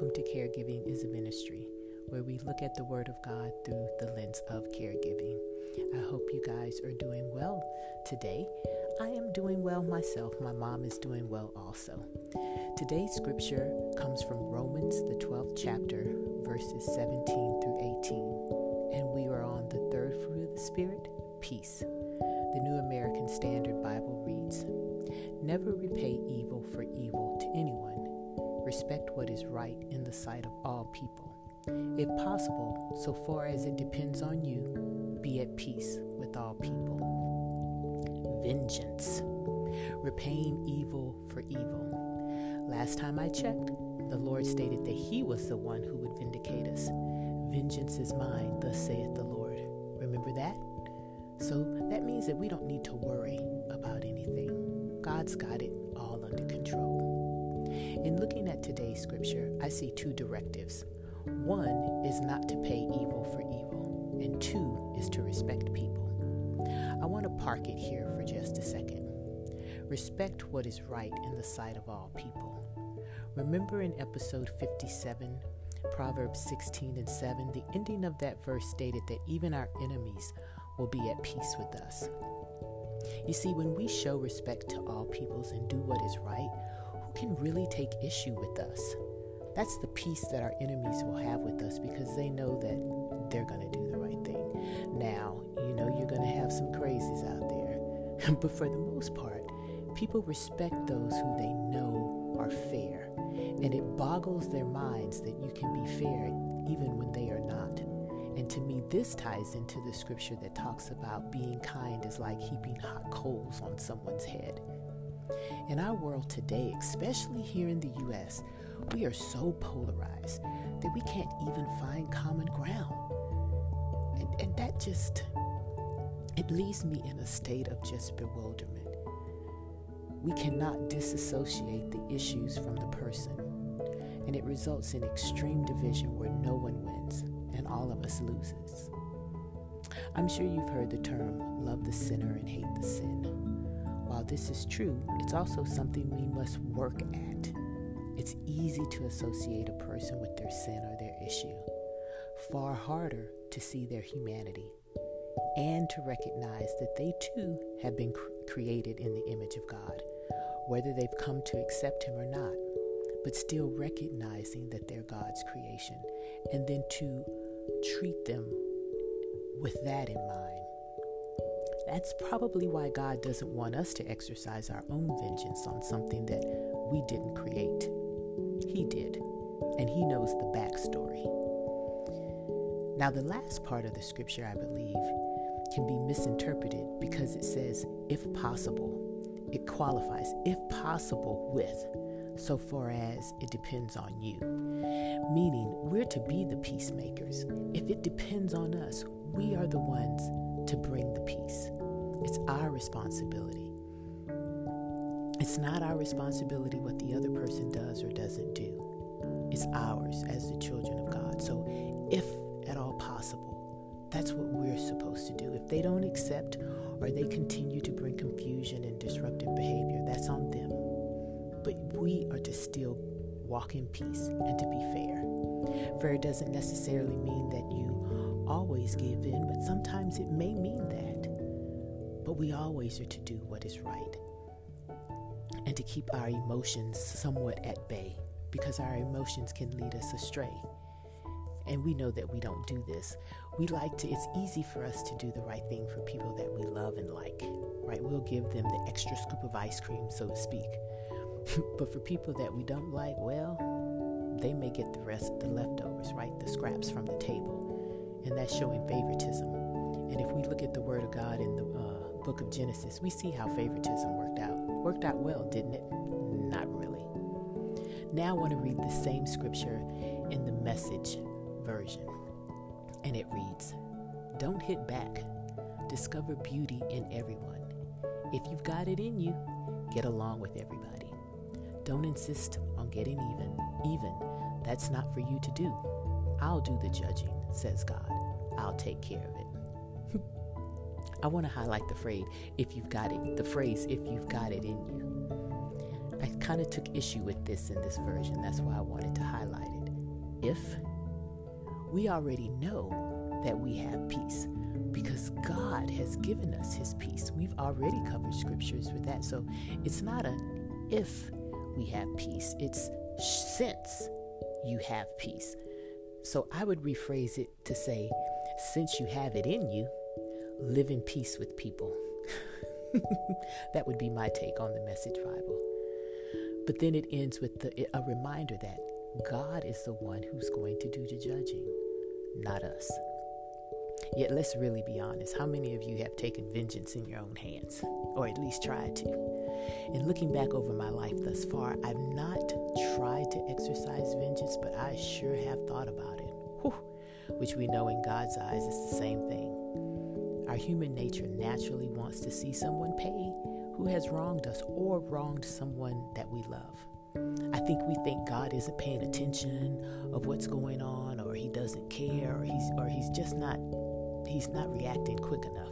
Welcome to Caregiving is a Ministry, where we look at the Word of God through the lens of caregiving. I hope you guys are doing well today. I am doing well myself. My mom is doing well also. Today's scripture comes from Romans, the 12th chapter, verses 17 through 18. And we are on the third fruit of the Spirit, peace. The New American Standard Bible reads Never repay evil for evil to anyone respect what is right in the sight of all people. If possible, so far as it depends on you, be at peace with all people. Vengeance, repaying evil for evil. Last time I checked, the Lord stated that He was the one who would vindicate us. Vengeance is mine, thus saith the Lord. Remember that? So that means that we don't need to worry about anything. God's got it all under control. In looking at today's scripture, I see two directives. One is not to pay evil for evil, and two is to respect people. I want to park it here for just a second. Respect what is right in the sight of all people. Remember in episode 57, Proverbs 16 and 7, the ending of that verse stated that even our enemies will be at peace with us. You see, when we show respect to all peoples and do what is right, can really take issue with us. That's the peace that our enemies will have with us because they know that they're going to do the right thing. Now, you know, you're going to have some crazies out there, but for the most part, people respect those who they know are fair. And it boggles their minds that you can be fair even when they are not. And to me, this ties into the scripture that talks about being kind is like heaping hot coals on someone's head. In our world today, especially here in the US, we are so polarized that we can't even find common ground. And, and that just, it leaves me in a state of just bewilderment. We cannot disassociate the issues from the person, and it results in extreme division where no one wins and all of us loses. I'm sure you've heard the term love the sinner and hate the sin. While this is true, it's also something we must work at. It's easy to associate a person with their sin or their issue, far harder to see their humanity and to recognize that they too have been cr- created in the image of God, whether they've come to accept Him or not, but still recognizing that they're God's creation, and then to treat them with that in mind. That's probably why God doesn't want us to exercise our own vengeance on something that we didn't create. He did, and He knows the backstory. Now, the last part of the scripture, I believe, can be misinterpreted because it says, if possible. It qualifies, if possible, with, so far as it depends on you. Meaning, we're to be the peacemakers. If it depends on us, we are the ones to bring the peace. It's our responsibility. It's not our responsibility what the other person does or doesn't do. It's ours as the children of God. So, if at all possible, that's what we're supposed to do. If they don't accept or they continue to bring confusion and disruptive behavior, that's on them. But we are to still walk in peace and to be fair. Fair doesn't necessarily mean that you always give in, but sometimes it may mean that. But we always are to do what is right and to keep our emotions somewhat at bay because our emotions can lead us astray. And we know that we don't do this. We like to, it's easy for us to do the right thing for people that we love and like, right? We'll give them the extra scoop of ice cream, so to speak. but for people that we don't like, well, they may get the rest, the leftovers, right? The scraps from the table. And that's showing favoritism. And if we look at the Word of God in the uh, book of Genesis, we see how favoritism worked out. Worked out well, didn't it? Not really. Now I want to read the same scripture in the message version. And it reads Don't hit back. Discover beauty in everyone. If you've got it in you, get along with everybody. Don't insist on getting even. Even. That's not for you to do. I'll do the judging, says God. I'll take care of it. I want to highlight the phrase if you've got it, the phrase if you've got it in you. I kind of took issue with this in this version. That's why I wanted to highlight it. if. We already know that we have peace because God has given us his peace. We've already covered scriptures with that. So it's not a if we have peace, it's since you have peace. So I would rephrase it to say, since you have it in you, live in peace with people. that would be my take on the Message Bible. But then it ends with the, a reminder that God is the one who's going to do the judging, not us. Yet let's really be honest. How many of you have taken vengeance in your own hands, or at least tried to? In looking back over my life thus far, I've not tried to exercise vengeance, but I sure have thought about it. Whew. Which we know in God's eyes is the same thing. Our human nature naturally wants to see someone pay who has wronged us or wronged someone that we love. I think we think God isn't paying attention of what's going on or he doesn't care or he's or he's just not he's not reacting quick enough.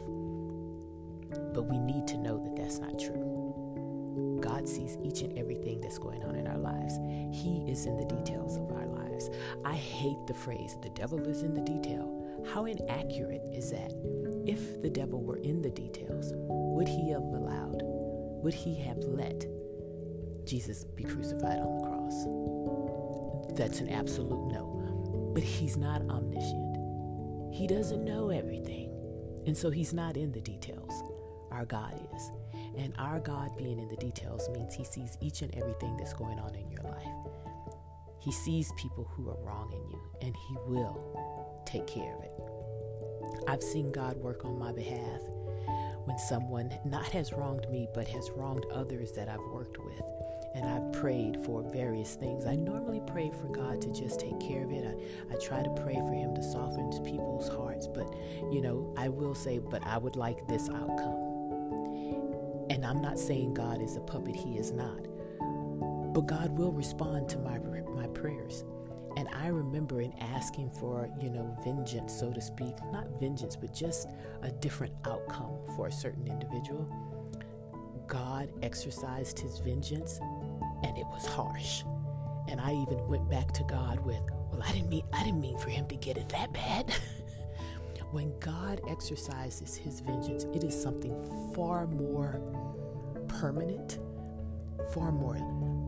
But we need to know that that's not true. God sees each and everything that's going on in our lives. He is in the details of our lives. I hate the phrase, the devil is in the detail. How inaccurate is that? If the devil were in the details, would he have allowed, would he have let Jesus be crucified on the cross? That's an absolute no. But he's not omniscient. He doesn't know everything. And so he's not in the details. Our God is. And our God being in the details means he sees each and everything that's going on in your life. He sees people who are wronging you, and he will take care of it. I've seen God work on my behalf when someone not has wronged me, but has wronged others that I've worked with and I've prayed for various things. I normally pray for God to just take care of it. I, I try to pray for Him to soften people's hearts, but you know, I will say, but I would like this outcome. And I'm not saying God is a puppet, He is not. But God will respond to my, my prayers. And I remember in asking for, you know, vengeance, so to speak, not vengeance, but just a different outcome for a certain individual. God exercised his vengeance and it was harsh. And I even went back to God with, well, I didn't mean I didn't mean for him to get it that bad. when God exercises his vengeance, it is something far more permanent, far more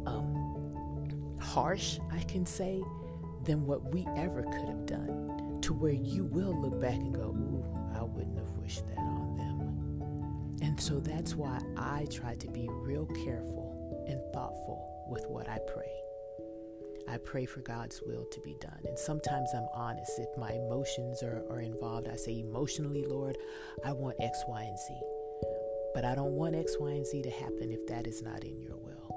um, harsh, I can say, than what we ever could have done. To where you will look back and go, ooh, I wouldn't have wished that on them. And so that's why I try to be real careful and thoughtful with what I pray. I pray for God's will to be done. And sometimes I'm honest. If my emotions are, are involved, I say, emotionally, Lord, I want X, Y, and Z. But I don't want X, Y, and Z to happen if that is not in your will.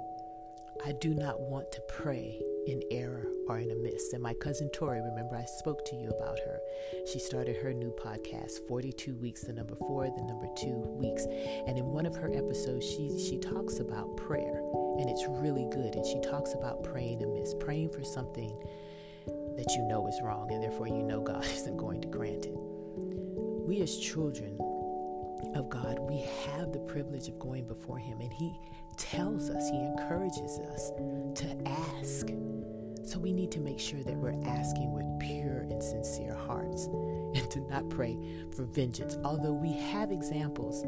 I do not want to pray in error or in a miss. And my cousin Tori, remember I spoke to you about her. She started her new podcast, 42 Weeks, the number four, the number two weeks. And in one of her episodes, she, she talks about prayer and it's really good. And she talks about praying amiss, praying for something that you know is wrong, and therefore you know God isn't going to grant it. We, as children of God, we have the privilege of going before Him, and He tells us, He encourages us to ask. So we need to make sure that we're asking with pure and sincere hearts and to not pray for vengeance. Although we have examples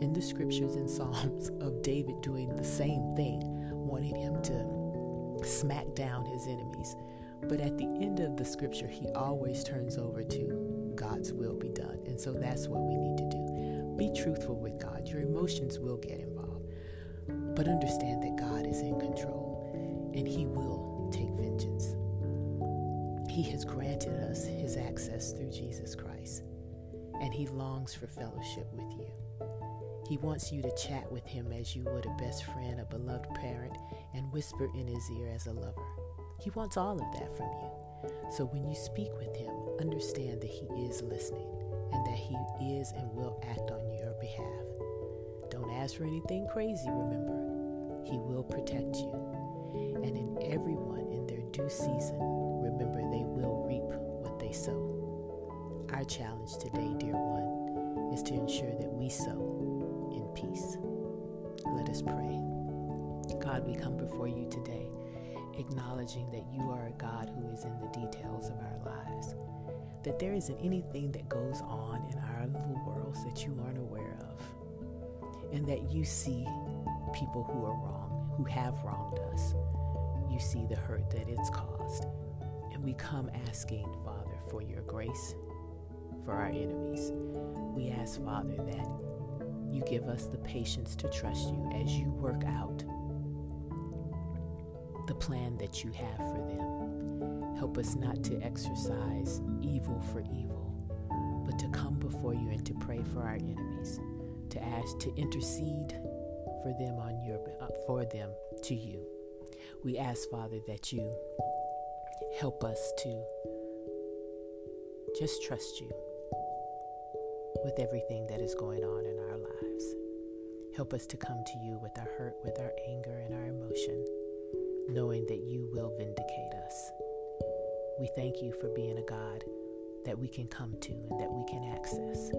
in the scriptures and Psalms of David doing the same thing, wanting him to smack down his enemies. But at the end of the scripture, he always turns over to God's will be done. And so that's what we need to do. Be truthful with God. Your emotions will get involved. But understand that God is in control and he will take vengeance. He has granted us his access through Jesus Christ, and he longs for fellowship with you. He wants you to chat with him as you would a best friend, a beloved parent, and whisper in his ear as a lover. He wants all of that from you. So when you speak with him, understand that he is listening and that he is and will act on your behalf. Don't ask for anything crazy, remember. He will protect you. And in everyone in their due season, remember they will reap what they sow. Our challenge today, dear one, is to ensure that we sow in peace. Let us pray. God, we come before you today acknowledging that you are a God who is in the details of our lives, that there isn't anything that goes on in our little worlds that you aren't aware of, and that you see people who are wrong, who have wronged us. You see the hurt that it's caused. And we come asking, Father, for your grace for our enemies. We ask, Father, that you give us the patience to trust you as you work out the plan that you have for them. Help us not to exercise evil for evil, but to come before you and to pray for our enemies, to ask to intercede for them on your uh, for them to you. We ask, Father, that you help us to just trust you with everything that is going on in our lives. Help us to come to you with our hurt, with our anger, and our emotion knowing that you will vindicate us. We thank you for being a God that we can come to and that we can access.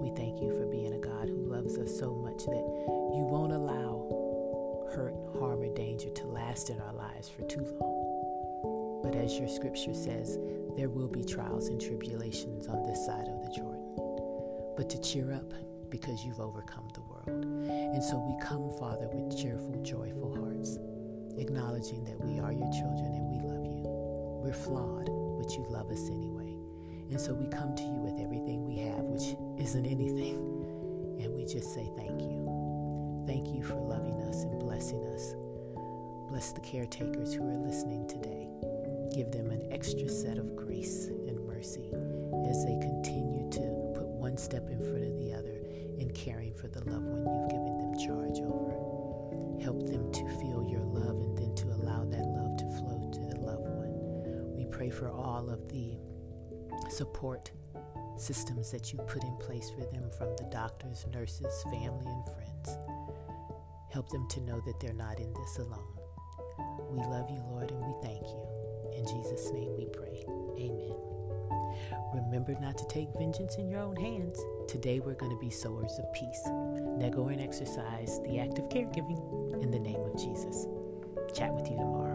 We thank you for being a God who loves us so much that you won't allow hurt, harm, or danger to last in our lives for too long. But as your scripture says, there will be trials and tribulations on this side of the Jordan. But to cheer up because you've overcome the world. And so we come, Father, with cheerful, joyful hearts acknowledging that we are your children and we love you. We're flawed, but you love us anyway. And so we come to you with everything we have, which isn't anything. And we just say thank you. Thank you for loving us and blessing us. Bless the caretakers who are listening today. Give them an extra set of grace and mercy as they continue to put one step in front of the other in caring for the loved one you've given them charge over. Help them to feel your love and then to allow that love to flow to the loved one. We pray for all of the support systems that you put in place for them from the doctors, nurses, family, and friends. Help them to know that they're not in this alone. We love you, Lord, and we thank you. In Jesus' name we pray. Amen. Remember not to take vengeance in your own hands. Today we're going to be sowers of peace. Now go and exercise the act of caregiving in the name of Jesus. Chat with you tomorrow.